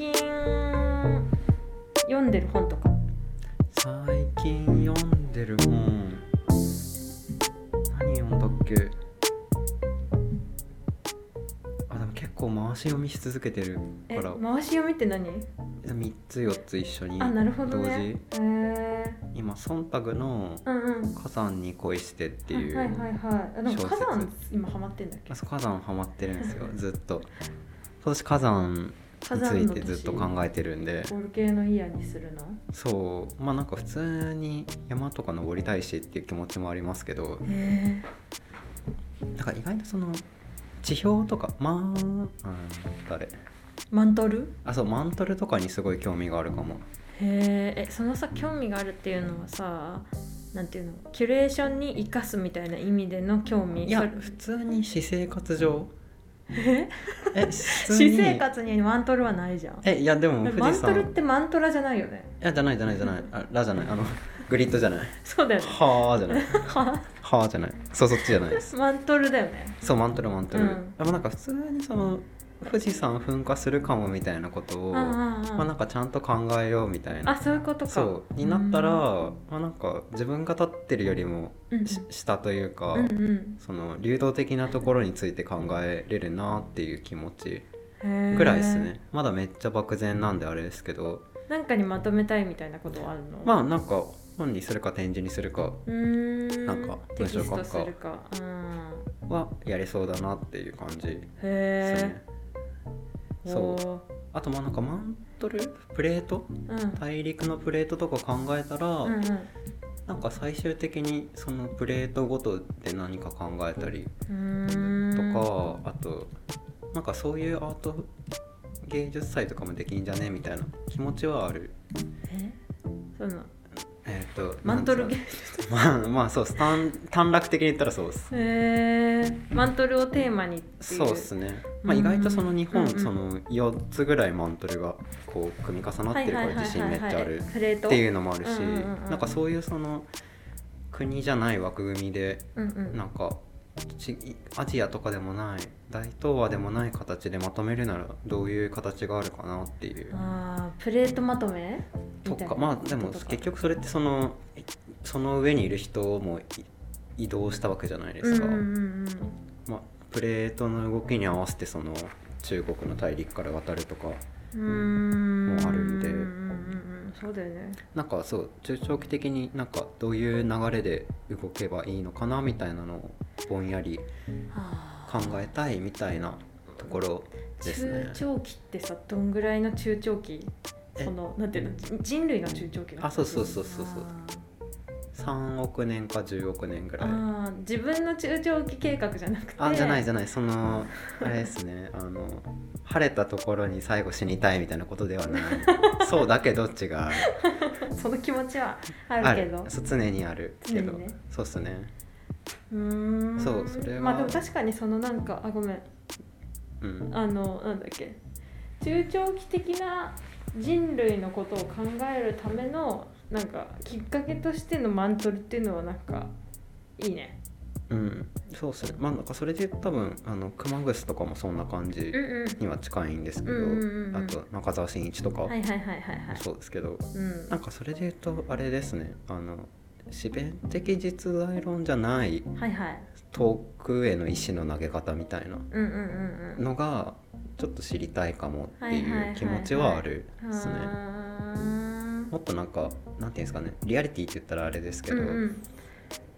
近読んでる本とか。最近読んでる本。何読んだっけ？あでも結構回し読みし続けてるえから。回し読みって何？3つ4つ一緒にあなるほど同時、ねへえ今ソンタグのうんうん「火山に恋して」っていう、はいはいはいあでも小説。火山今ハマってんだっけ？あそう火山ハマってるんですよずっと。今年火山についてずっと考えてるんで。ボルケーノイヤーにするの？そう。まあなんか普通に山とか登りたいしっていう気持ちもありますけど。へだから意外とその地表とかまあ、うん、誰？マントル？あそうマントルとかにすごい興味があるかも。へええそのさ興味があるっていうのはさなんていうの？キュレーションに生かすみたいな意味での興味？いや普通に私生活上ええ私生活にマントルはないじゃん。えいやでも富マントルってマントラじゃないよね。いやじゃないじゃないじゃない。あラじゃない。あのグリッドじゃない。そうだよね。はあじゃない。ははあじゃない。そうそっちじゃないです。マントルだよね。そうマントルマントル、うん。でもなんか普通にその富士山噴火するかもみたいなことを、まあなんかちゃんと考えようみたいな。あそういうことか。そう。になったら、うん。まあなんか自分が立ってるよりもうん。し下というか、うんうん。その流動的なところについて考えれるなっていう気持ちぐらいですね。まだめっちゃ漠然なんであれですけど。なんかにまとめたいみたいなことはあるの？まあなんか本にするか展示にするかん。なんか文章書くかするか。うん。はやれそうだなっていう感じですね。そう。あとまあなんかマントル？プレート？うん。大陸のプレートとか考えたら、うんうん。なんか最終的にそのプレートごとで何か考えたりとか、あとなんかそういうアート芸術祭とかもできんじゃね？みたいな気持ちはある。え？そのえっ、とマントル。まあ まあそう短短絡的に言ったらそうです。へえマントルをテーマにっていう。そうですね、まあ、うん意外とその日本、うんうん。その4つぐらいマントルがこう組み重なってるから自信めっちゃある。っていうのもあるし、うんうん。なんかそういうその国じゃない枠組みでうんうん。なんかちアジアとかでもない大東亜でもない形でまとめるならどういう形があるかなっていう。あープレートまとめ？とかまあでも結局それってそのその上にいる人もい移動したわけじゃないですか、うんうんうんうん。まあ、プレートの動きに合わせてその中国の大陸から渡るとかもあるんで。そうだよね。なんかそう中長期的になんかどういう流れで動けばいいのかなみたいなのをぼんやりは考えたいみたいなところですね。中。長期ってさどんぐらいの中長期え。そのなんていうのじ人類の中長期のあそうそうそうそうそう。3億年か10億年ぐらい。あ自分の中長期計画じゃなくて。あじゃないじゃないそのあれですね。あの晴れたところに最後死にたいみたいなことではない。そうだけど違う その気持ちはああるけど。そう常にあるけど、ね。そうっすね。うーん。そうそれは。まあでも確かにそのなんかあごめん。うん。あのなんだっけ。中長期的な人類のことを考えるためのなんかきっかけとしてのマントルっていうのはなんかいいね。うん。そうっすね。まあなんかそれで多分あの熊楠とかもそんな感じには近いんですけど、あと中澤慎一とかもはいはいはいはいはい。そうですけど、うん。なんかそれで言うとあれですね。あの自弁的実在論じゃないはいはい。遠くへの石の投げ方みたいなうんうんうんうん。のがちょっと知りたいかもってはいう気持ちはあるですね。もっとなんかなんていうんですかね。リアリティって言ったらあれですけど、うんうん。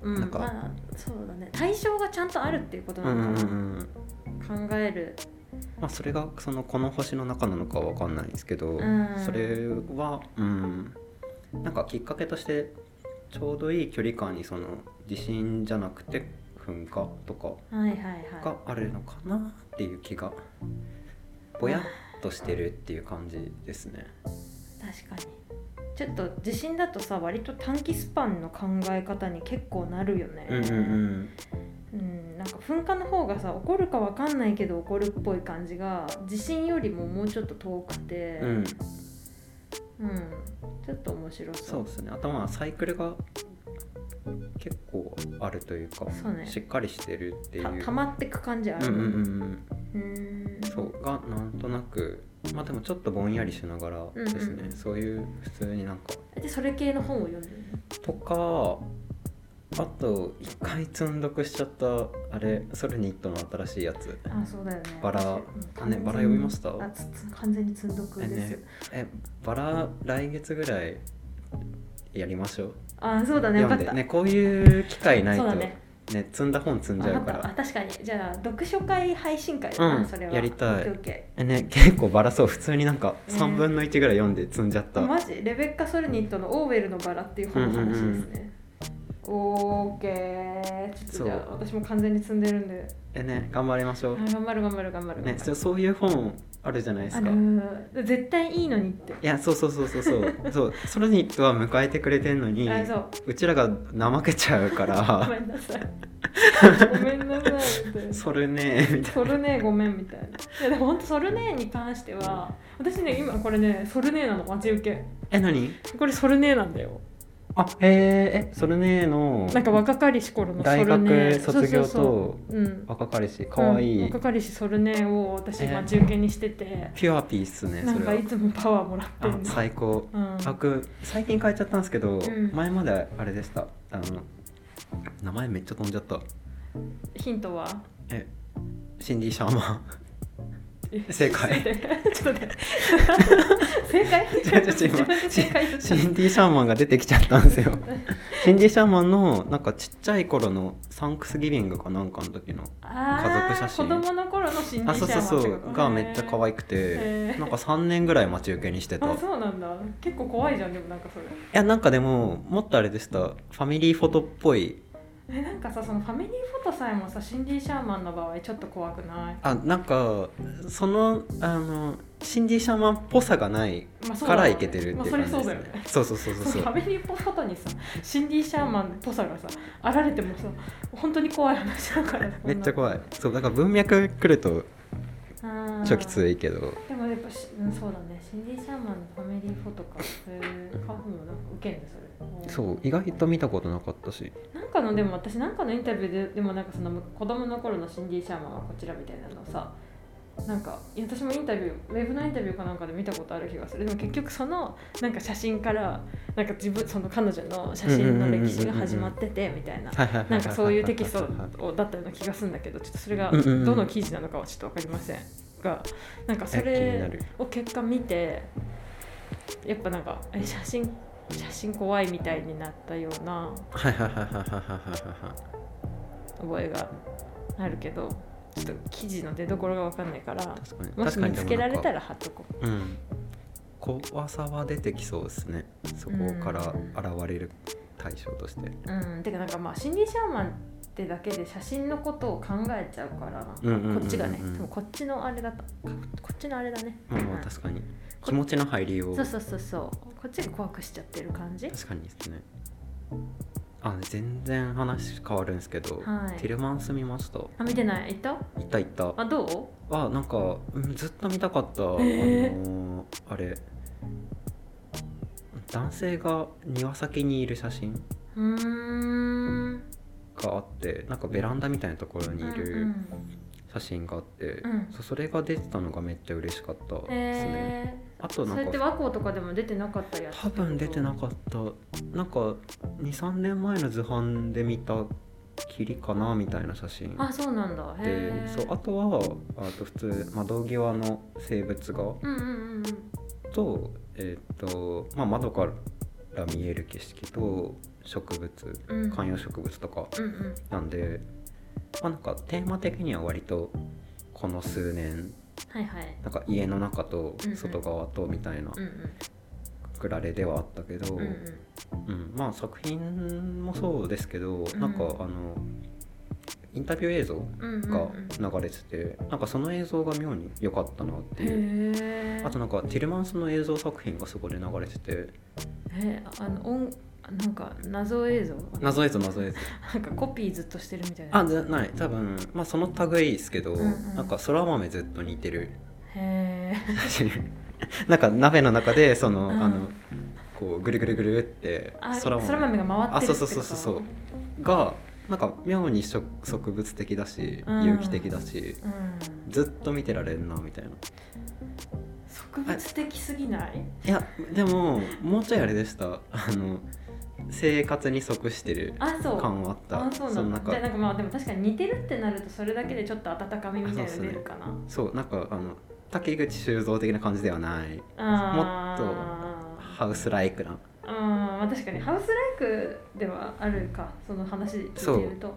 うん。なんかまあそうだね。対象がちゃんとあるっていうことなんのかうんな、考える。まあ、それがそのこの星の中なのかは分かんないんですけど、ん。それはうん。なんかきっかけとしてちょうどいい距離感にその地震じゃなくて噴火とかがあるのかなっていう気がぼやっとしてるっていう感じですね。確かに。ちょっと地震だとさ割と短期スパンの考え方に結構なるよね。うんうんうん。うんなんか噴火の方がさ起こるかわかんないけど起こるっぽい感じが地震よりももうちょっと遠くて。うん、うんちょっと面白そう。そうですね。あとまあサイクルが結構あるというかね。しっかりしてるっていう。た溜まってく感じある。うんうんうんうん。うん。そうがなんとなくまあでもちょっとぼんやりしながらですね、うんうんそういう普通になんか。でそれ系の本を読んでるとかあと一回積んどくしちゃったあれソルニットの新しいやつ。のあそうだよね。バラ私あねバラ読みました？あつつ完全に積んどくえです、ね。えバラ来月ぐらいやりましょうあそうだねよかった、ねこういう機会ないとね。ね積んだ本積んじゃうから。確かに。じゃあ読書会配信会だな、うんそれは。やりたい。えね結構バラそう。普通になんかね。3分の1ぐらい読んで積んじゃった、ーマジ？レベッカ・ソルニットの「オーウェルのバラ」っていう本の話ですね、オーケー。ちょっとじゃあ私も完全に積んでるんで。えね頑張りましょう。あ頑張る頑張る頑張る。ねそそういう本あるじゃないですか。絶対いいのにって。いやそうそうそうそうそう。そう。ソルニットは迎えてくれてんのにう。うちらが怠けちゃうかごらめんなさい。ごめんなさい みたいなそれねみたいソルネーごめんみたいな。いやでも本当ソルネーに関しては私ね今これねソルネーなの。待ち受け。なえ何？これソルネーなんだよあへええソルネのなんか若かりし頃のソ大学卒業そうそうと若かりしかわいい、うん若かりしソルネーを私えー。待ち受けにしてて、ピュアピーっすねなんかいつもパワーもらって最高。うん。僕最近変えちゃったんですけど、ん。前まであれでした。あの名前めっちゃ飛んじゃった。ヒントは？えシンディ・シャーマン。え正解。ちょっと待って正解？違う違う違う自分で正解言っシンディ・シャーマンが出てきちゃったんですよ。シンディ・シャーマンのなんかちっちゃい頃のサンクスギビングかなんかの時の家族写真。子供の頃のシンディあそうそうそう。がめっちゃ可い愛くて。なんか3年ぐらい待ち受けにしてた。いあそうなんだ。結構怖いじゃんでもなんかそれ。やなんかでももっとあれでした。ファミリーフォトっぽいえなんかさそのファミリーフォトさえもさシンディ・シャーマンの場合ちょっと怖くない？あなんかそのあのシンディ・シャーマンっぽさがないからいけてるっていう感じですまあそれそうそうそうそうそう。そそううファミリーフォトにさシンディ・シャーマンっぽさがさあられてもさ本当に怖い話だから。めっちゃい怖い。そうだから文脈来るとちょきついいけど。でもやっぱし、うん、そうだね。シンディ・シャーマンのファミリーフォトかへえカフもなんか受けんねそれそう意外と見たことなかったし。なんかのでも私なんかのインタビューででもなんかその子供の頃のシンディ・シャーマンはこちらみたいなのをさなんかいや私もインタビューウェブのインタビューかなんかで見たことある気がする。でも結局そのなんか写真からなんか自分その彼女の写真の歴史が始まっててみたいな。なんかそういうテキストをだったような気がするんだけどちょっとそれがどの記事なのかはちょっと分かりませんがなんかそれる。を結果見てやっぱなんかえ写真写真怖いみたいになったような覚えがあるけどちょっと記事の出どころが分かんないから確かにもし確かに見つけられたら貼っとこううん怖さは出てきそうですねそこから現れる対象としてううんてかなんかまあ心理シャーマンってだけで写真のことを考えちゃうから、こっちがねでもこっちのあれだったこっちのあれだね、あまあうん確かに気持ちの入りよう。そうそうそうそう。こっちが怖くしちゃってる感じ？確かにですね。あ全然話変わるんですけど、はい。ティルマンス見ました。あ見てない？行った？いたいた。あどう？あなんか、うんずっと見たかった、へー。あのーあれ。男性が庭先にいる写真。があってなんかベランダみたいなところにいうんる写真があって、うん。そうそれが出てたのがめっちゃ嬉しかったですね、へあとなんかえそれって和光とかでも出てなかったやつ多分出てなかった。なんか23年前の図版で見た霧かなみたいな写真。あそうなんだ。へでえそうあとはあと普通窓際の生物画？うんうんうんうん。と,、えーとまあ、窓から見える景色と植物うん。観葉植物とかうんうん。なんで、まあ、なんかテーマ的には割とこの数年はいはい。なんか家の中とうんうん。外側とみたいなうんうん。くられではあったけど、うんうん。うん、まあ作品もそうですけど、ん。なんかあのインタビュー映像うんうんが流れてて、なんかその映像が妙に良かったなっていう。あとなんかティルマンスの映像作品がそこで流れてて。えあの音なんか謎映像？謎映像謎映像。なんかコピーずっとしてるみたいな。あじゃない。多分まあその類ですけど、うんうん。なんかそら豆ずっと似てる。へえ。なんか鍋の中でその、うん。あのこうぐるぐるぐるってあそらそら豆が回ってるあそうそうそうそう。そう。がなんか妙に植植物的だしうん。有機的だし、うん。ずっと見てられるなみたいな。植物的すぎない？いやでももうちょいあれでした。あの生活に即してるあそう。感はあった。あそうなんだ。なんかまあでも確かに似てるってなるとそれだけでちょっと温かみみたいなの出るかな。そうなんかあの竹口修造的な感じではない。もっハウスライクな。うんまあ確かに。ハウスライクではあるか。その話聞いてると。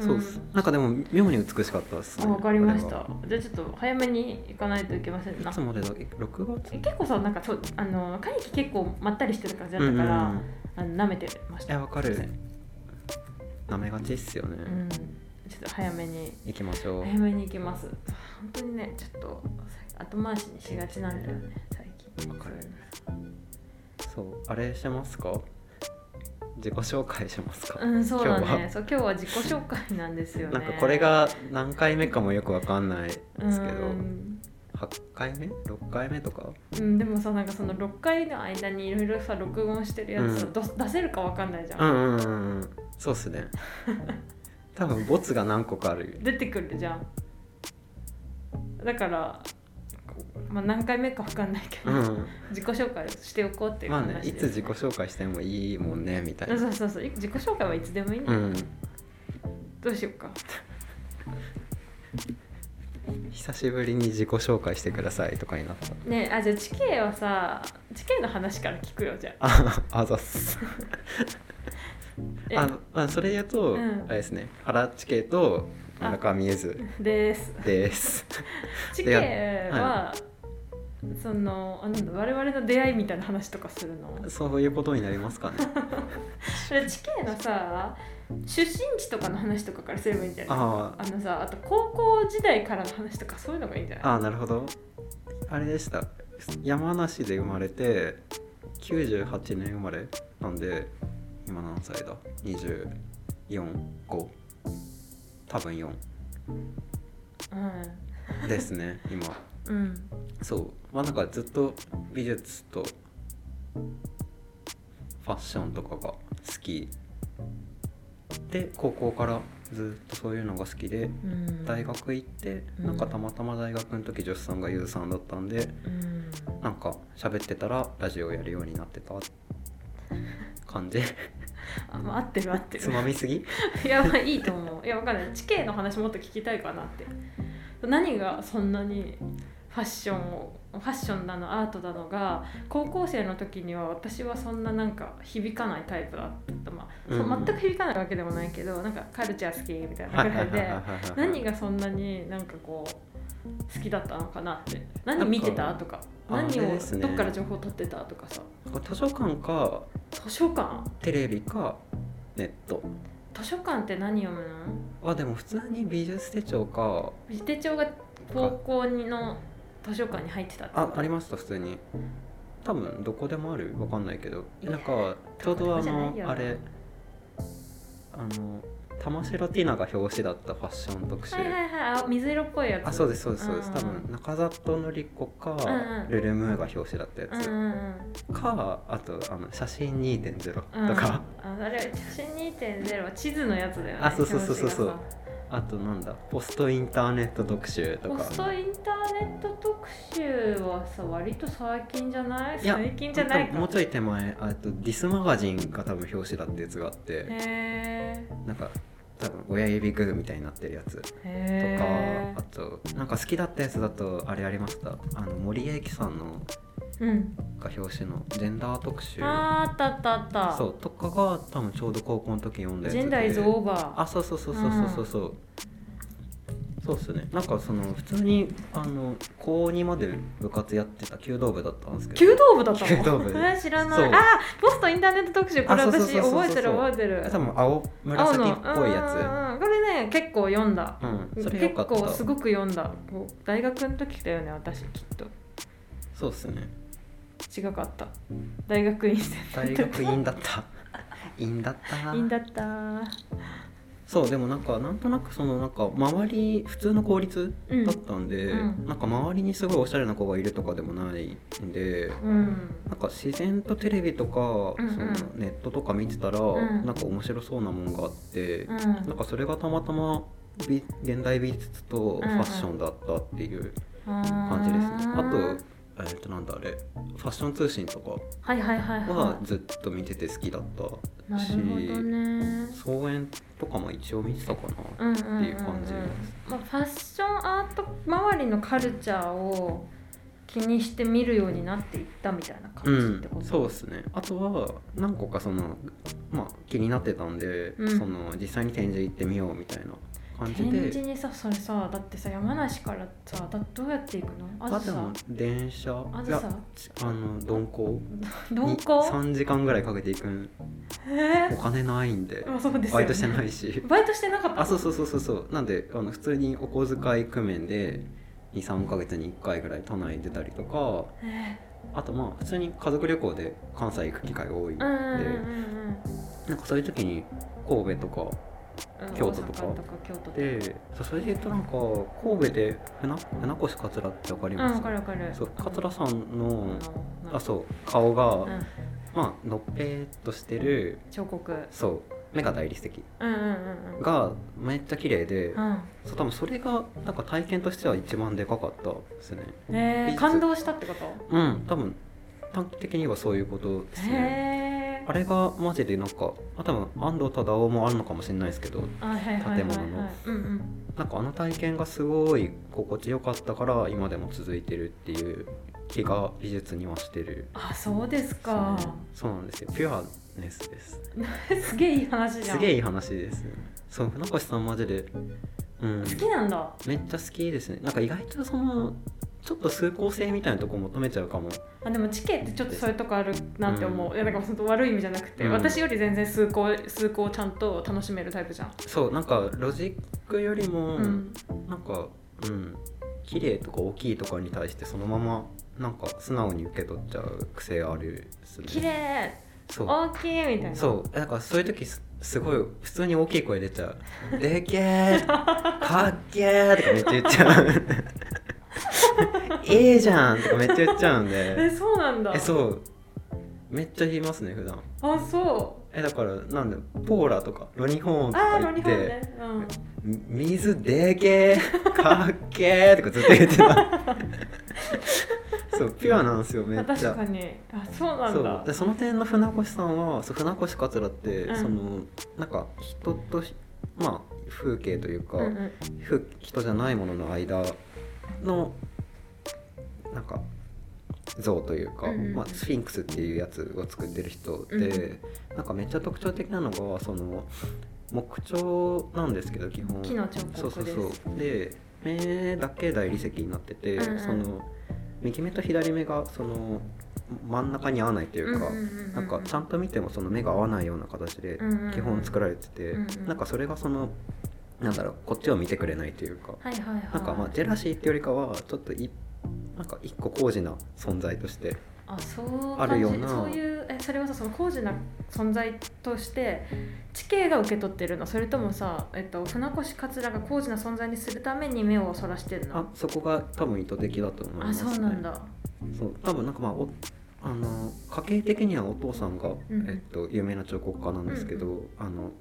そう。っす、なんかでも妙に美しかったですねあわかりました。は。じゃあちょっと早めに行かないといけませんな。いつまでだっけ？6月？え結構さなんかそうあの会議結構まったりしてる感じだったから、うんうんうんあの舐めてました。いやわかる。なめがちっすよね、うん。ちょっと早めに。行きましょう。早めに行きます。本当にねちょっと後回しにしがちなんだよね最近。わかる。そうあれしますか？自己紹介しますか、うんそうだ今日は。ねそう今日は自己紹介なんですよね。なんかこれが何回目かもよくわかんないですけど。うん8回目？6回目とか？うん、でもさなんかその6回の間にいろいろさ録音してるやつさ、うん。ど出せるかわかんないじゃん、うんうんうんうん。そうっすね。多分ボツが何個かある出てくるじゃん。だから、まあ、何回目かわかんないけど、うん。自己紹介しておこうっていうまあねいつ自己紹介してもいいもんねみたいな。そうそうそう自己紹介はいつでもいいんだよ、うん。どうしようか久しぶりに自己紹介してくださいとかになった。ねあじゃあ地形はさ地形の話から聞くよじゃあ。ああざっす。え。ああそれで言うと、うん。あれですね。原地形と村川見えず。です。です。地形は、そのあなんだ我々の出会いみたいな話とかするの？そういうことになりますかね。で地形のさ出身地とかの話とかからすればいいんじゃない？ああのさあと高校時代からの話とかそういうのがいいんじゃない？ああなるほど。あれでした。山梨で生まれて98年生まれなんで今何歳だ？245多分4ですね今。うんうん。そう。まあなんかずっと美術とファッションとかが好きで高校からずっとそういうのが好きでうん。大学行ってうん。なんかたまたま大学の時女子さんがゆうさんだったんでうん。なんか喋ってたらラジオやるようになってた感じ。あ、まあ、合ってる合ってる。つまみすぎ？いやまあいいと思う。いやわかんない。地形の話もっと聞きたいかなって。何がそんなにファッションをファッションなのアートだのが高校生の時には私はそんななんか響かないタイプだった、まあ全く響かないわけでもないけどなんかカルチャー好きみたいなぐらいで何がそんなになんかこう好きだったのかなって。何見てたとかあ何をどっから情報取ってたとかさ。図書館か図書館？テレビかネット。図書館って何読むの？あでも普通に美術手帳か。美手帳が高校にの図書館に入ってたってあありました普通に。多分どこでもある？わかんないけど。なんかちょうどあのあれあの玉城ティナが表紙だったファッション特集、はいはいはい。あ水色っぽいやつ。あそうですそうですそうです。ん。多分中里のり子か、んうん。ルルムーが表紙だったやつ、うんうんうん。かあとあの写真2.0とうん。か、ああれ写真2.0は地図のやつだよねあそうそうそうそうそうあとなんだポストインターネット特集とか。ポストインターネット特集はさ割と最近じゃない？最近じゃないかも。うちょい手前あとディスマガジンが多分表紙だったやつがあって。へえなんか多分親指グーみたいになってるやつとかへあとなんか好きだったやつだとあれありました？あの森江紀さんのが表紙のジェンダー特集。あーあったあったあったそうとかが多分ちょうど高校の時読んだやつで。ジェンダーイズオーバー。あそうそうそうそうそうそう、ん。そうっすね。なんかその普通にあの高2まで部活やってた弓道部だったんですけど。弓道部だったの？弓道部。知らない。あポストインターネット特集これ私覚えてる覚えてる。多分青紫っぽいやつ。これね結構読んだ、うん、それ結構すごく読んだ。大学の時だよね私きっと。そうっすね。違かった。大学院生大学院だった。院だった院だった。そうでもなんかなんとなくそのなんか周り普通の公立うん。だったんで、うん。なんか周りにすごいおしゃれな子がいるとかでもないんで、うん。なんか自然とテレビとか、うんうん。そのネットとか見てたら、ん。なんか面白そうなもんがあって、うん。なんかそれがたまたま美現代美術とファッションだったっていう感じですね。あとえっ、となんだあれファッション通信とかはずっと見てて好きだったいなるほどね。総演とかも一応見てたかな、うんうんうんうんっていう感じまあ、ファッションアート周りのカルチャーを気にして見るようになっていったみたいな感じってこと、そうですね。あとは何個かそのまあ気になってたんで、うん。その実際に展示行ってみようみたいな感じ展で示にさそれさだってさ山梨からさだどうやって行くの？あずさ。あでも電車。あずさ。あの鈍行。鈍行？3時間ぐらいかけていく。んえお金ないんで。そうですバイトしてないし。バイトしてなかったあそうそうそうそうそう。なんであの普通にお小遣い工面で23ヶ月に1回ぐらい都内出たりとか。えあとまあ普通に家族旅行で関西行く機会が多いんで、なんかそういう時に神戸とかうん京都とか。京都で。それで言うとなんか神戸で船船越桂ってわかりうんます、わかるわかる。そう桂さんのうんあそう顔が、うん。まあのっぺーっとしてる彫刻。そう目が大理石。うんうんうんうん。がめっちゃ綺麗で、うん。そう多分それがなんか体験としては一番でかかったですね。えー、感動したってこと？うん多分短期的にはそういうことですね。あれがマジでなんかあ多分安藤忠雄もあるのかもしれないですけど建物の。うんうん。なんかあの体験がすごい心地よかったから今でも続いてるっていう気が美術にはしてる。あそうですか。そうなんですよ。ピュアネスです。すげえいい話じゃん。すげえいい話です。そう船越さんマジで。うん。好きなんだ。めっちゃ好きですね。なんか意外とそのちょっと崇高性みたいなとこ求めちゃうかも。あでも地形ってちょっとそういうとこあるなって思う、うん。いやだから本当悪い意味じゃなくて、うん。私より全然崇高崇高をちゃんと楽しめるタイプじゃん、そうなんかロジックよりも、うん。なんかうん。綺麗とか大きいとかに対してそのままなんか素直に受け取っちゃう癖あるですね。綺麗？そう。大きいみたいな？そう。だからそういう時すすごい普通に大きい声出ちゃう「でっけーかっけー」とかめっちゃ言っちゃう「い いじゃん」とかめっちゃ言っちゃうんえでそうなんだ。えそう。めっちゃ言いますね普段。あそえだからなんだポーラとかロニホーンとか言って本ね、うん、「水でけーかっけー」とかずっと言ってた。そうピュアなんですよめっちゃ。確かに。あそうなんだ。でその点の船越さんはそう船越桂って、うん。そのなんか人としまあ風景というか、うんうん。ふ人じゃないものの間のなんか像というか、うんうん。まあ、スフィンクスっていうやつを作ってる人で、なんかめっちゃ特徴的なのがその木彫なんですけど基本。木の彫刻そうそうそう。で目だけ大理石になってて、うんうん。その右目と左目がその真ん中に合わないというか、うんうんうんうんなんかちゃんと見てもその目が合わないような形でうんうんうん。基本作られてて、うんうん。なんかそれがそのなんだろうこっちを見てくれないというか、はいはいはい。なんかまあジェラシーってよりかはちょっといなんか一個高次な存在としてあそうあるような。そういうえそれはさその高次な存在として地形が受け取ってるの。それともさ、えっと、船越桂が高次な存在にするために目をそらしてるの？あそこが多分意図的だと思いあます、ね、そうなんだ。そう多分なんかまあおあの家系的にはお父さんが、うん。えっと、有名な彫刻家なんですけど、あの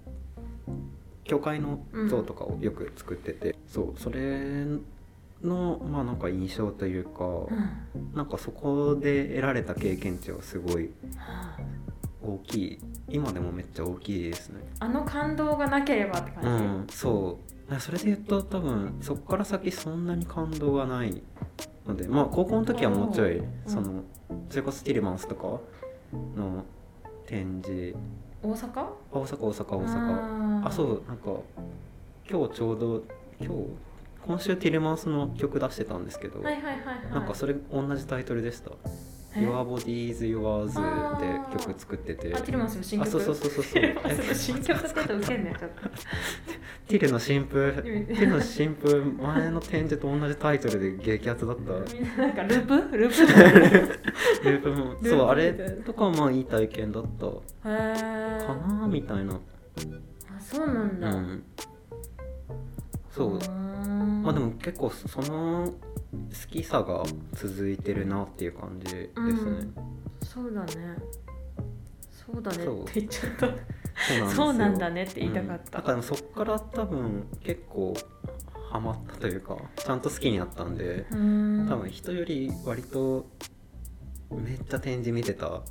教会の像とかをよく作ってて、そうそれのまあなんか印象というか、うん。なんかそこで得られた経験値はすごい大きい。今でもめっちゃ大きいですね。あの感動がなければってう感じ、んそう。それで言うと多分そこから先そんなに感動がないのでまあ高校の時はもうちょいうん。そのそれこそティレマンスとかの展示。大阪？あ大阪大阪大阪。あそうなんか今日ちょうど今日？今週ティレマンスの曲出してたんですけど、はいはいはいはい。なんかそれ同じタイトルでした「え？Your Body is Yours」って曲作ってて。あティルマンスの新曲？あそうそうそうそう。そうティルマンスの新曲って言うとウケんねんちょっとティルの新風ティルの新風前の展示と同じタイトルで激アツだった。みんななんかループ？ループ？ループもそうあれとかはまあいい体験だった。かなみたいな。あそうなんだ、うんそう。まあでも結構その好きさが続いてるなっていう感じですね、うん。そうだね。そうだねって言っちゃった。そうなんだねって言いたかった、うん。だからそっから多分結構ハマったというかちゃんと好きになったんで多分人より割とめっちゃ展示見てた。うん好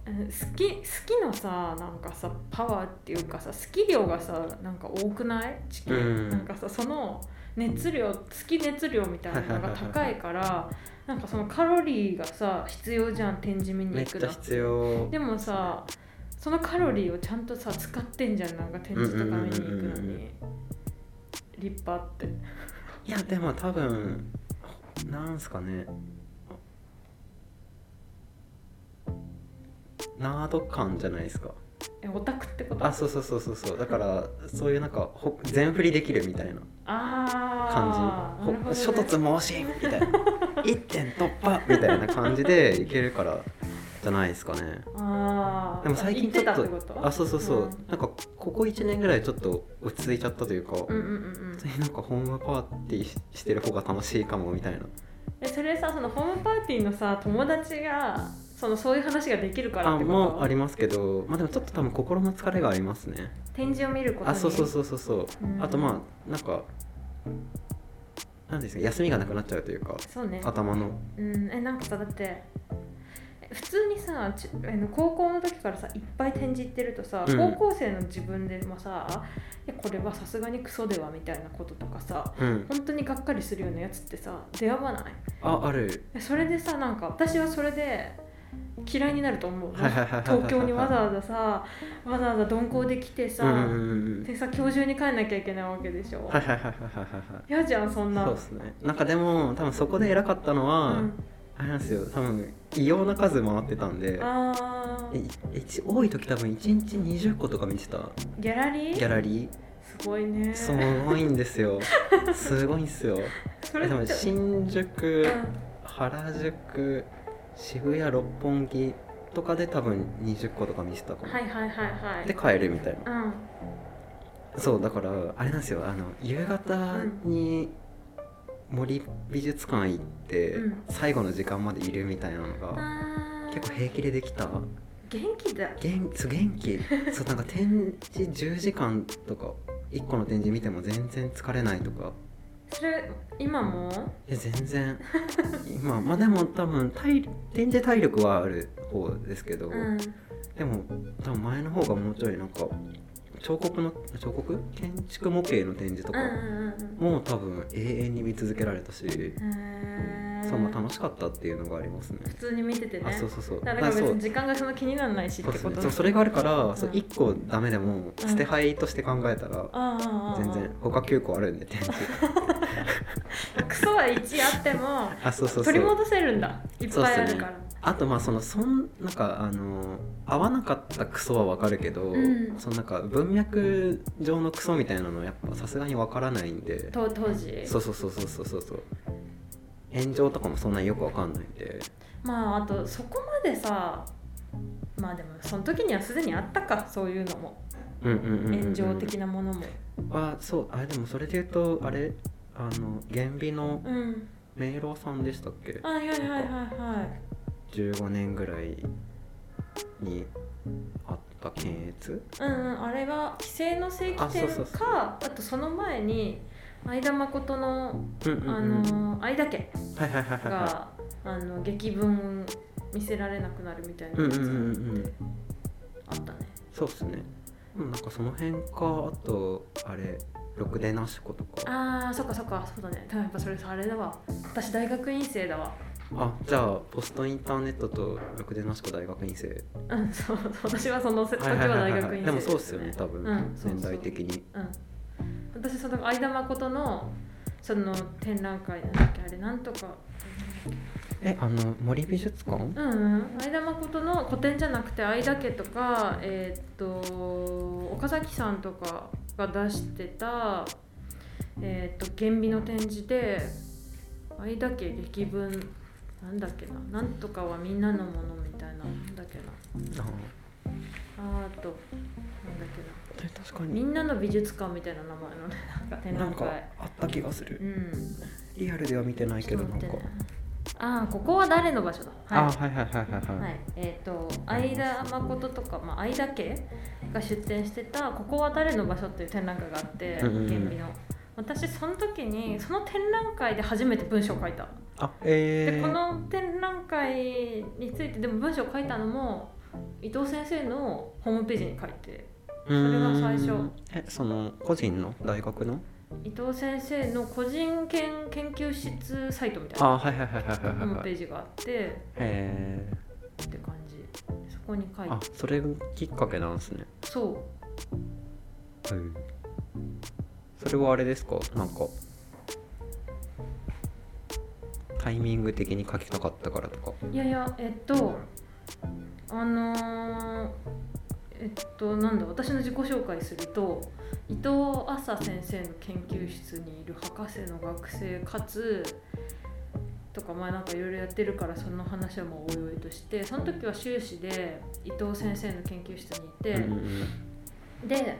き好きのさなんかさパワーっていうかさ好き量がさなんか多くない？地球、うん。なんかさその熱量好き熱量みたいなのが高いから なんかそのカロリーがさ必要じゃん展示見に行くの。ちゃ必要。でもさそのカロリーをちゃんとさ使ってんじゃんなんか展示とか見に行くのに。立派って。いやでも多分なんすかねナード感じゃないですか。えオタクってこと？あそうそうそうそう。そうだからそういうなんかほ全振りできるみたいな。感じ。ねほ諸突猛進みたいな。一点突破みたいな感じでいけるからじゃないですかね。でも最近ちょっとあそうそうそう、ん。なんかここ1年ぐらいちょっと落ち着いちゃったというか、うんうんうんうん。普通になんかホームパーティーししてる方が楽しいかもみたいな。えそれさそのホームパーティーのさ友達がそのそういう話ができるからあってこと？もうありますけど。まあでもちょっと多分心の疲れがありますね。展示を見ることに。あそうそうそうそうそう。うん。あとまあなんかなんですか休みがなくなっちゃうというかそうね。頭の。うん。えなんかさだってえ普通にさちあの高校の時からさいっぱい展示行ってるとさ、うん。高校生の自分でもさいやこれはさすがにクソではみたいなこととかさうん。本当にがっかりするようなやつってさ出会わない？あある。えそれでさなんか私はそれで嫌いになると思う。東京にわざわざさわざわざ鈍行で来てさ、うんでさ今日中に帰んなきゃいけないわけでしょ。嫌じゃんそんな。そうですね。なんかでも多分そこで偉かったのは、うん。あれなんですよ。多分異様な数回ってたんで。多い時多分1日20個とか見てた。ーギャラリー？ギャラリすごいね。ーすごいんですよ。すごいんですよ。それ新宿うん。原宿渋谷六本木とかで多分20個とか見てたかも、はいはいはいはい。で帰るみたいな。うん。そうだからあれなんですよ。あの夕方に森美術館行って、うん。最後の時間までいるみたいなのがあー。結構平気でできた。元気だ。元そう元気。そうなんか展示10時間とか1個の展示見ても全然疲れないとかそれ今も？いや全然。今まあでも多分体展示体力はある方ですけど、うん。でも多分前の方がもうちょいなんか彫刻の彫刻？建築模型の展示とかもう多分永遠に見続けられたし、そうまあ楽しかったっていうのがありますね。普通に見ててね。あそうそうそう。だから別に時間がその気にならないしっそうてこと。そうそれがあるから、うん。そう1個ダメでも捨て牌として考えたら、全然他9個あるんで展示。クソは1あってもあそうそうそう。取り戻せるんだ。いっぱいあるからあとまあそのそんなんかあの合わなかったクソはわかるけど、うん。そのなんか文脈上のクソみたいなのやっぱさすがにわからないんで。と当時。そうそうそうそうそうそうそう。炎上とかもそんなによくわかんないんで。まああとそこまでさまあでもその時にはすでにあったかそういうのも。うんうんうんうんうん。炎上的なものも。あそう。あれでもそれで言うとあれ？あの原美のうん。迷路さんでしたっけ？はいはいはいはいはい15年ぐらいにあった検閲うんうんあれは規制の正規かあとその前に相田誠のうんうんうん。あの相田家があの劇文見せられなくなるみたいいうんうんうんなやつうん。あったね。そうっすね。うんなんかその辺かあとあれろくでなしことか。あーそっかそっかそうだね。でもやっぱそれさあれだわ。私大学院生だわあじゃあポストインターネットとろくでなしこ大学院生。うんそう私はその時は大はい学院生でもそうっすよね多分、うん年代的に。うん。私その相田誠のその展覧会なんだっけあれなんとか。えあの森美術館？うんうん。相田誠の個展じゃなくて相田家とかえーっと岡崎さんとかが出してたえーっと原美の展示で相田家劇文なんだっけな。なんとかはみんなのものみたいな。なんだっけな。ああーあとなんだっけな。え確かみにんなの美術館みたいな名前のねなんか展なんか覧会あった気がする。うん。リアルでは見てないけどなんか。ああここは誰の場所だ。あはい。はいはいはいはいはい、はい、えっ、と相田誠とか、まあ、相田家が出展してた「ここは誰の場所」っていう展覧会があって、うんうんの私その時にその展覧会で初めて文章を書いた。あえー、でこの展覧会についてでも文章を書いたのも伊藤先生のホームページに書いてそれが最初。えその個人の大学の？伊藤先生の個人研研究室サイトみたいなあはいはいはいはいはいホームはいページがあってへえって感じ。そこに書いあてそれがきっかけなんですね。そう。うんそれはあれですか？なんかタイミング的に書きたかったからとか。いやいやえっとあのーえっとなんだ私の自己紹介すると伊藤麻先生の研究室にいる博士の学生かつとかまあなんかいろいろやってるからその話はもうおいおいとしてその時は修士で伊藤先生の研究室にいて、で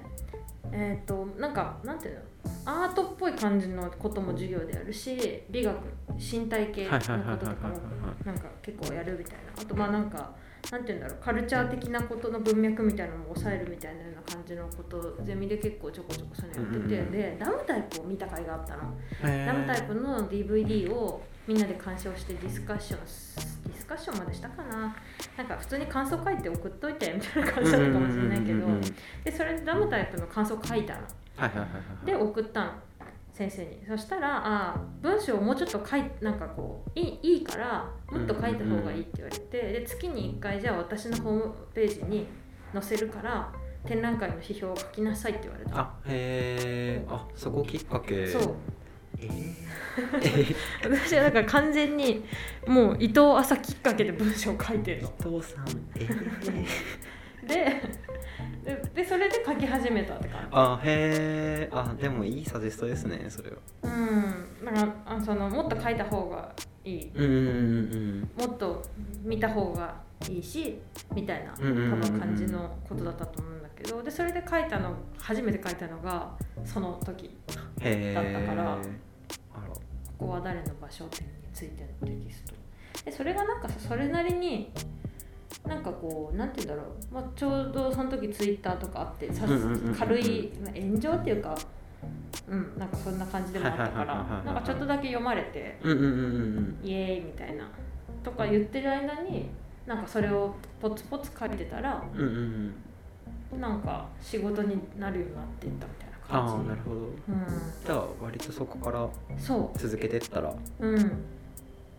えっ、となんかなんていうの？アートっぽい感じのことも授業でやるし美学身体系のこととかもなんか結構やるみたいな。あとまあなんかなんていうんだろう。カルチャー的なことの文脈みたいなのも抑えるみたいなような感じのことをゼミで結構ちょこちょこそういうのやってて、うんうんうんでラムタイプを見た回があったの、へー。ラムタイプの DVD をみんなで鑑賞してディスカッションディスカッションまでしたかな。なんか普通に感想書いて送っといてみたいな感じだったかもしれないけど。でそれでラムタイプの感想書いたの。はいはいはいはいで送ったの先生に。そしたらあ文章をもうちょっと書いなんかこういいいいからもっと書いた方がいいって言われて、で月に1回じゃあ私のホームページに載せるから展覧会の批評を書きなさいって言われた。あへえあそこきっかけ。そう。えー、私はだから完全にもう伊藤朝きっかけで文章を書いてるの。伊藤さん。えー、でででそれで書き始めたって感じ。あへえあでもいいサジェストですねそれは。うん。だからあそのもっと書いた方がいい。うんうんうんもっと見た方がいいしみたいな多分感じのことだったと思うんだけど。でそれで書いたの初めて書いたのがその時だったからあらここは誰の場所ってについてのテキスト。でそれがなんかさそれなりになんかこうなんて言うんだろう、まあ、ちょうどその時ツイッターとかあってさ軽いまあ炎上っていうかうんなんかそんな感じでもあったからなんかちょっとだけ読まれてイエーイみたいなとか言ってる間になんかそれをポツポツ書いてたらなんか仕事になるようになっていったみたいな。あ感じあなるほど。うじゃあ割とそこから続けてったらううん。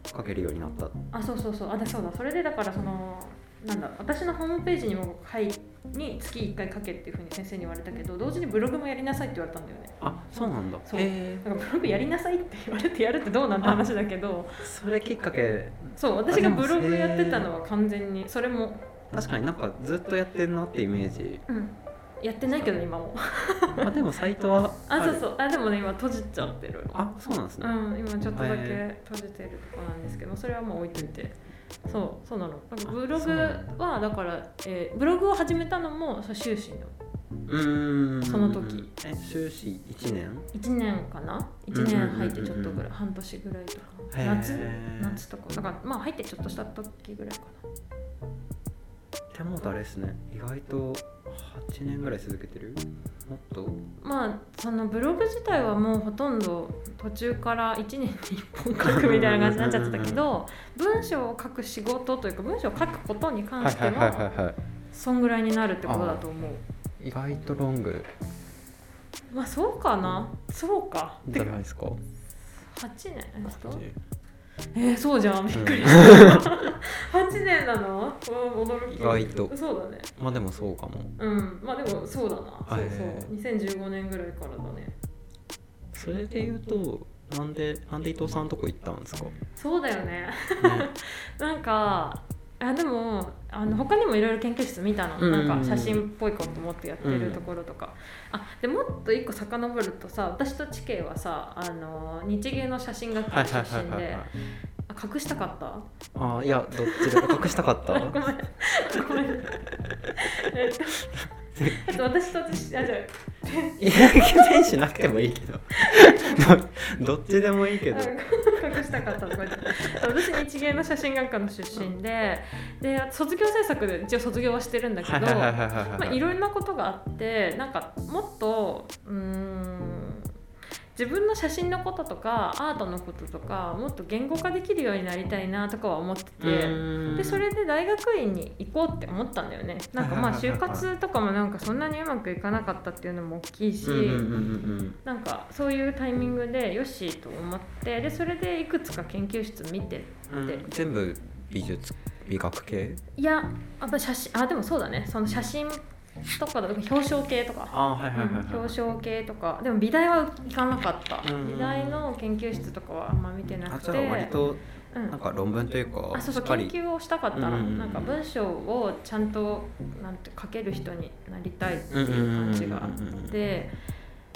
書けるようになった。あそうそうそう。あだそうだ。それでだからそのなんだ私のホームページにも書いに月1回書けっていうふうに先生に言われたけど同時にブログもやりなさいって言われたんだよね。あそうなんだ。そう。へだからブログやりなさいって言われてやるってどうなんて話だけど。えそれきっかけ。そう私がブログやってたのは完全にそれも、確かになんかずっとやってんなってイメージ。うん、やってないけど今も。あでもサイトはる あそうそう。あでもね今閉じちゃってる。あそうなんですね、うん、今ちょっとだけへ閉じてるとこなんですけどそれはもう置いといて。そうそうなの。ブログはだ。から、えーブログを始めたのもそう修士の。うーん。その時。え修士1年？1年かな？1年入ってちょっとぐらい半年ぐらいとか。夏？夏とか。だからまあ入ってちょっとした時ぐらいかでもあれですね。意外と8年ぐらい続けてる？もっと？なまあそのブログ自体はもうほとんど途中から1年に1本書くみたいな感じになっちゃってたけど文章を書く仕事というか文章を書くことに関してははいそんぐらいになるってことだと思う。意外とロング。まあそうかな。そうか。じゃないですか？8年？えっと8えー、そうじゃん。びっくりうんした、8年なの？うん驚き。意外と。そうだね。まあでもそうかも。うん。まあでもそうだな、はい。そうそう。2015年ぐらいからだね。それで言うとなんでなんで伊藤さんとこ行ったんですか、ね、そうだよね。なんかあでもあの他にもいろいろ研究室見たの、うん。うんうんなんか写真っぽいこと持ってやってるところとか、あでもっと一個遡るとさ私と地形はさあの日芸の写真学科出身で。隠したかった？ああいやどっちでも隠したかった？ごめん。ごめん。えっとえっと私と私あじゃあいや選手なくてもいいけど。ど どっちでもいいけど。あ隠したかったとか言って私日芸の写真学科の出身でで卒業制作で一応卒業はしてるんだけどはいろんなことがあってなんかもっとうーん自分の写真のこととかアートのこととかもっと言語化できるようになりたいなとかは思ってて。でそれで大学院に行こうって思ったんだよね。なんかまあ就活とかもなんかそんなにうまくいかなかったっていうのも大きいし、なんかそういうタイミングでよしと思ってでそれでいくつか研究室見てうん。で全部美術美学系？いややっぱ写真あでもそうだね。その写真とかだと表彰系とか、あはいはいはいはい、うん表彰系とか。でも美大は行かなかった。うん美大の研究室とかはあんま見てなくて。割とうん。なんか論文というかあそうそう研究をしたかった、うんうんうんなんか文章をちゃんとなんて書ける人になりたいっていう感じがあって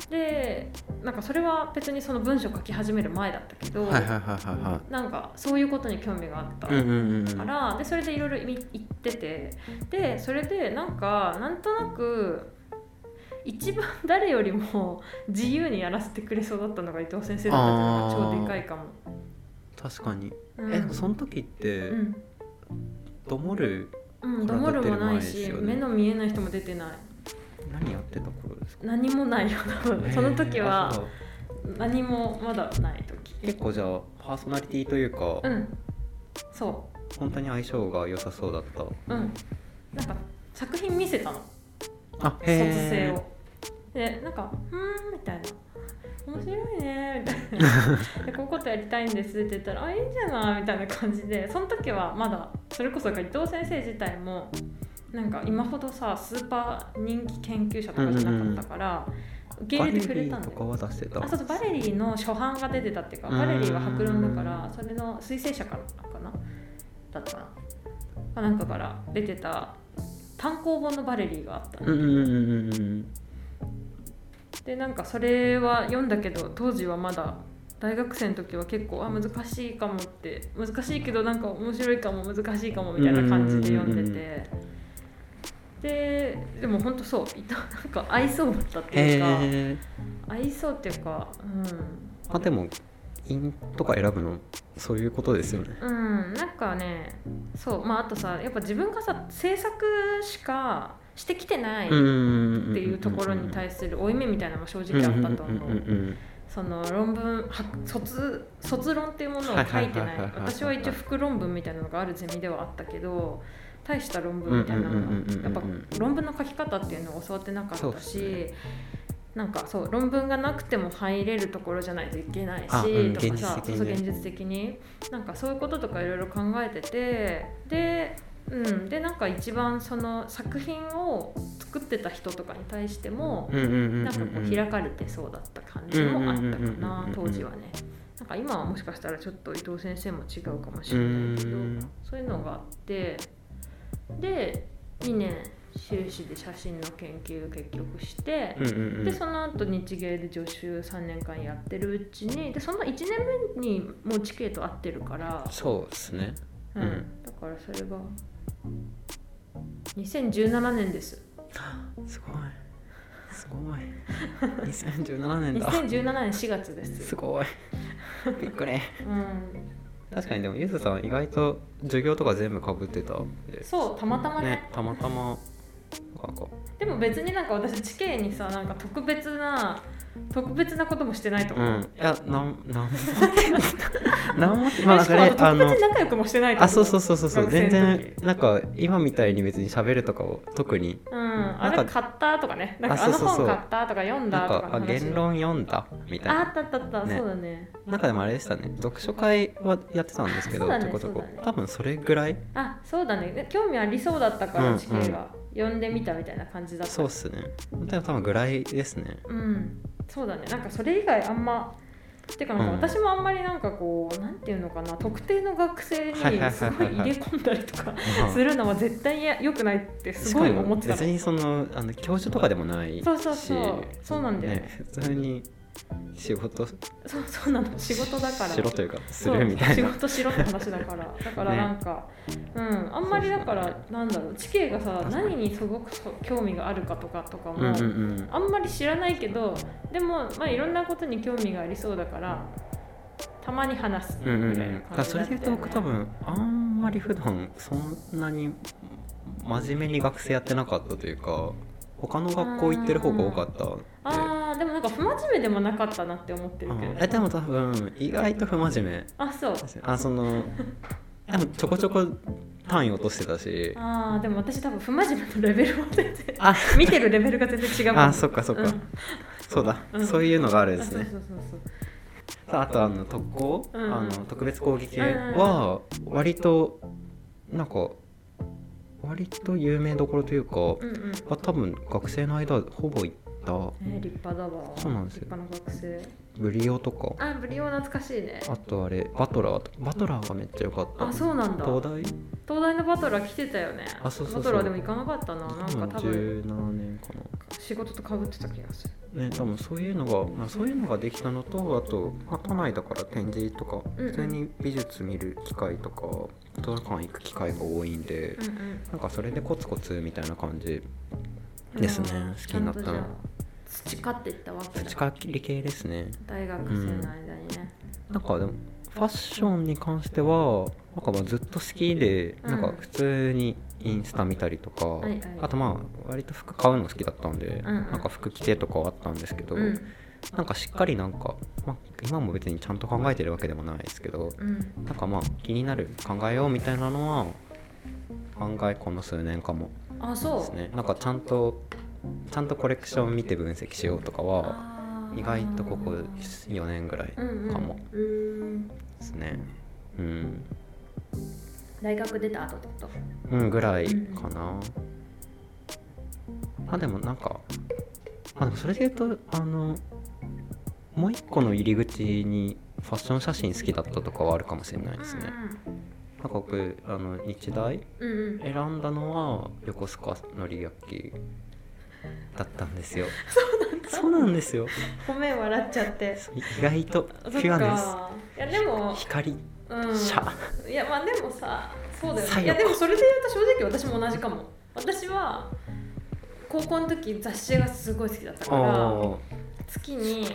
でなんかそれは別にその文章書き始める前だったけど、なんかそういうことに興味があったから、でそれでいろいろ言っててでそれでなんかなんとなく一番誰よりも 自由にやらせてくれそうだったのが伊藤先生だったっていうのが超でかいかも。確かに、うん。えその時って、うん。どもるうん、どもるもないし目の見えない人も出てない何やってた頃ですか？何もないよ多分。その時えーあはそう。何もまだない時。結構じゃあパーソナリティというか、うん。そ本当に相性が良さそうだった。ううん。なんか作品見せたの。あ卒生を。でなんか「うーん」みたいな「面白いね」みたいな。で「こういうことやりたいんです」って言ったら「あいいんじゃない」みたいな感じで。その時はまだそれこそ伊藤先生自体もなんか今ほどさスーパー人気研究者とかじゃなかったから、受け入れてくれたんだよ。バレリーとかは出してた。あそうそうバレリーの初版が出てたっていうかうん。バレリーは白論だからそれの推薦者からかな？だったかな？かなんかから出てた単行本のバレリーがあった。のうんうんうんうんうん。でなんかそれは読んだけど当時はまだ大学生の時は結構あ難しいかもって難しいけどなんか面白いかも難しいかもみたいな感じで読んでてででも本当そう。い たなんか合いそうだったっていうか、へえ合いそうっていうかまあでも院とか選ぶのそういうことですよね。うん。うんなんかねそう。まああとさやっぱ自分がさ制作しかしてきてないっていうところに対する負い目みたいなのも正直あったと思う。うその論文は卒卒論っていうものを書いてない。私は一応副論文みたいなのがあるゼミではあったけど大した論文みたいなのやっぱ論文の書き方っていうのを教わってなかったすね。なんかそう論文がなくても入れるところじゃないといけないし、あうんとかさ現実ね。そう現実的に。なんかそういうこととかいろいろ考えててで,、うん、でなんか一番その作品を作ってた人とかに対しても、ななんかこう開かれてそうだった感じもあったかなうん当時はね。なんか今はもしかしたらちょっと伊藤先生も違うかもしれないけどうん。そういうのがあってで2年修士で写真の研究結局して、うんうんうん。でその後日芸で助手3年間やってるうちにでその1年目にもう地形と会ってるから、そうですね。うん。うん。だからそれが2017年です。すごい。すごい。2017年だ。2017年4月ですすごい。びっくり。うん確かにでもゆずさん意外と授業とか全部かぶってた。そうたまたまね。ねたまたまでも別になんか私地形にさなんか特別な特別なこともしてないと思う、うん。いやなんなんも。なんもまあなんしかねあの仲良くもしてないあそうそうそうそう。そう全然なんか今みたいに別に喋るとかを特に。うん。あなんかれ買ったとかね。なんかあのあそうそう。そう本買ったとか読んだとかの話。言論読んだみたいな。ああったあったあった、ね。そうだね。なんかでもあれでしたね。読書会はやってたんですけどちょこちょこ多分それぐらい。あそうだね。で興味ありそうだったかうんら地形が、でみたみたいな感じだった。そうっすね。でも多分ぐらいですね。うん。そうだね。なんかそれ以外あんまてかなんかうん。私もあんまりなんかこう、なんていうのかな。特定の学生にすごい入れ込んだりとかうん。するのは絶対や良くないってすごい思ってた。の別にそのあの教授とかでもないしそうそうそう。そうなんだよね。ね普通に仕事？そう そうなの。仕事だから。しろというかするみたいな。仕事しろって話だから。だからなんか、うん。あんまりだからなんだろう。地形がさ何にすごく興味があるかとかとかも、うんうんうん。あんまり知らないけどでもまあいろんなことに興味がありそうだからたまに話すぐうんうんうらいなん。だから感じそれで言うと僕多分あんまり普段そんなに真面目に学生やってなかったというか他の学校行ってる方が多かったんでもなんか不真面目でもなかったなって思ってるけど、うん。えでも多分意外と不真面目。あそう。あそのでもちょこちょこ単位落としてたし。あーでも私多分不真面目のレベルも全然あ。見てるレベルが全然違うあそっかそっか、うん。そうだ、うん。そういうのがあるんですね。あとあの特攻、うん。あの特別攻撃は割となんか割と有名どころというか、うんうん。あ多分学生の間ほぼ行った。ね立派だわ。そうなんですよ。立派な学生。ブリオとか。あブリオ懐かしいね。あとあれバトラーとバトラーがめっちゃ良かった。あそうなんだ。東大？東大のバトラー来てたよね。あそうそうそう。バトラーでも行かなかったな。なんか多分17年か仕事とかぶってた気がする。なね多分そういうのが、まあ、そういうのができたのとあと、まあ、都内だから展示とかうんうん。普通に美術見る機会とか図書館行く機会が多いんで、うんうん。なんかそれでコツコツみたいな感じですね。うん。好きになったの。培っていったわけだ。近理系ですね。大学生の間にね、なんかでもファッションに関してはなんかまあずっと好きで、うん。なんか普通にインスタ見たりとか、はいはい。あとまあ割と服買うの好きだったんで、うんうん。なんか服着てとかはあったんですけど、うん。なんかしっかりなんか、まあ、今も別にちゃんと考えてるわけでもないですけどうん。なんかまあ気になる考えようみたいなのは案外この数年かも。あそう。ですね。なんかちゃんとちゃんとコレクション見て分析しようとかは意外とここ4年ぐらいかも。うーんですね。うん、大学出た後ってこと？うん、ぐらいかな、あでもなんかあそれで言うとあのもう一個の入り口にファッション写真好きだったとかはあるかもしれないですね、なんか僕あの日大選んだのは横須賀のり焼きだったんですよ。そうなんですよ。ごめん笑っちゃって。意外とピュアです。かいやでも光うん。シャいやまあでもさそうだよね。いやでもそれで言うと正直私も同じかも。私は高校の時雑誌がすごい好きだったからあ月に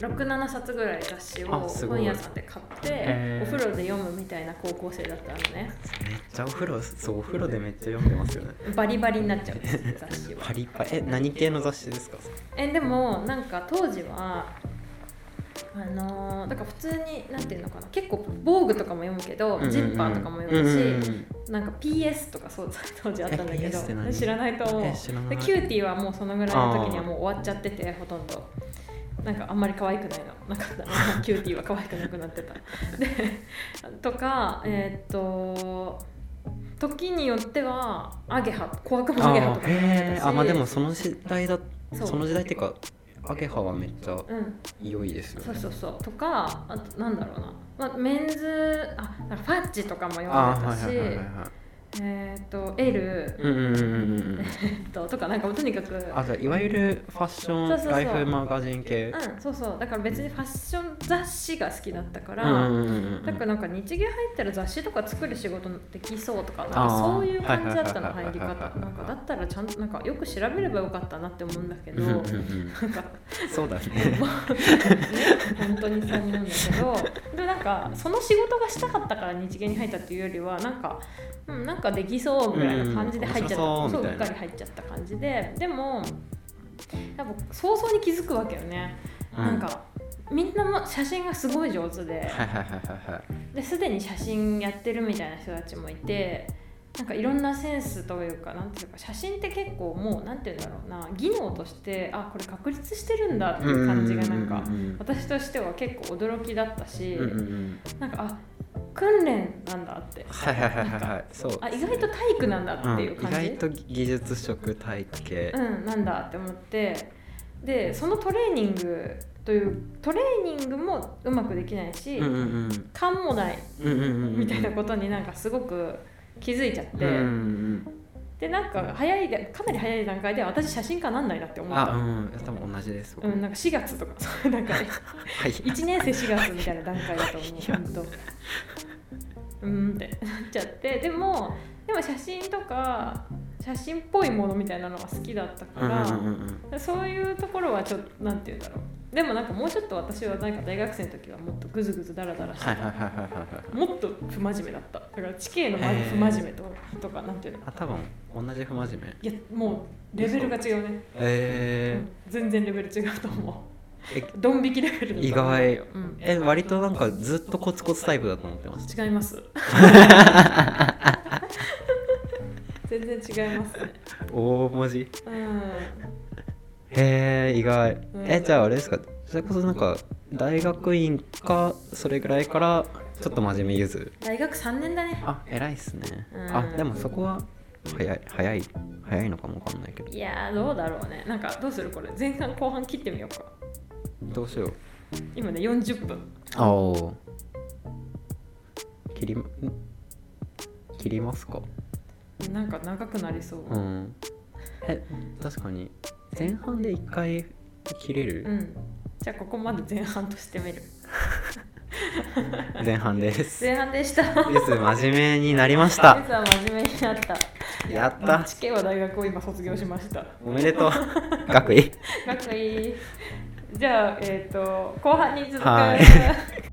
67冊ぐらい雑誌を本屋さんで買ってお風呂で読むみたいな高校生だったのね。ーめっちゃお風呂そうお風呂でめっちゃ読んでますよね。バリバリになっちゃう雑誌は。パリパリ。え何系の雑誌ですか？えでもなんか当時はあのーだから普通になんていうのかな。結構防具とかも読むけど、ジッパーとかも読むし、うんうんうんなんか PS とかそう当時あったんだけど何？知らないと思う。で CUTiEはもうそのぐらいの時にはもう終わっちゃっててほとんどなんかあんまり可愛くないの。なかったの。CUTiEは可愛くなくなってた。でとかえーっと時によってはアゲハ小悪魔アゲハとかも読んでたし。へー。あまあでもその時代だその時代っていうかアゲハはめっちゃうん。良いですよね。そうそうそう。とかあとなんだろうな、まあ、メンズあなんか FUDGE とかも読んでたしえーっと L うんうんうんうんうんえっととかなんかもうとにかく。あじゃあいわゆるファッションライフマガジン系。うんそうそう。だから別にファッション雑誌が好きだったから、うんうんうんうんだからなんか日芸入ったら雑誌とか作る仕事できそうとかなんかそういう感じだったの入り方。なんかだったらちゃんとなんかよく調べればよかったなって思うんだけど、うんうんうんなんかそうだね。本当にそう思うんだけどでもなんかその仕事がしたかったから日芸に入ったっていうよりはなんか、うん、なんかできそうぐらいの感じで入っちゃった、うんそうううっかり入っちゃった感じで。でもやっぱ早々に気づくわけよね、うん。なんかみんなも写真がすごい上手で。ですでに写真やってるみたいな人たちもいてなんかいろんなセンスというかなんていうか写真って結構もうなんていうんだろうな技能としてあこれ確立してるんだっていう感じがなんか私としては結構驚きだったし、なんかあ訓練なんだって。はいはいはいはいはい。そう。あ意外と体育なんだっていう感じ、うん、意外と技術職体育系、うん、なんだって思って。でそのトレーニングというトレーニングもうまくできないし、うんうんうん。勘もないうんうんうんうん。みたいなことになんかすごく気づいちゃって、うんうんでなんか早いでかなり早い段階で私写真家なんないなってうん思った。あうん。多分同じです僕。うん、なんか4月とか。そ うなんか はい1年生4月みたいな段階だと思う本当うんってなっちゃってでもでも写真とか写真っぽいものみたいなのが好きだったから、うんうんうんうんそういうところはちょっとなんて言うんだろう。でもなんかもうちょっと私はなんか大学生の時はもっとグズグズダラダラしてた、もっと不真面目だった。だから地形のま不真面目ととかなんていうの？あ多分同じ不真面目。いやもうレベルが違うね、え全然レベル違うと思う ドン引きレベルだ意外。よ、うん、え割となんかずっとコツコツタイプだと思ってまし違います。全然違いますね。た大文字？うん。へえ意外。ん。えじゃああれですか？それこそなんか大学院かそれぐらいからちょっと真面目ゆず。大学3年だね。あ偉いっすね。うん。あでもそこは早い早い早いのかもわかんないけど。いやーどうだろうね。なんかどうするこれ？前半後半切ってみようかどうしよう。今ね40分。あお切りん切りますか？なんか長くなりそう。うん。え確かに。前半で一回切れる、うん。じゃあここまで前半としてみる。前半です。前半でした。です真面目になりまし実たは真面目になった。やった。地形は大学を今卒業しました。おめでとう。学位。かっこいいじゃあえっ、と後半に続く。はい。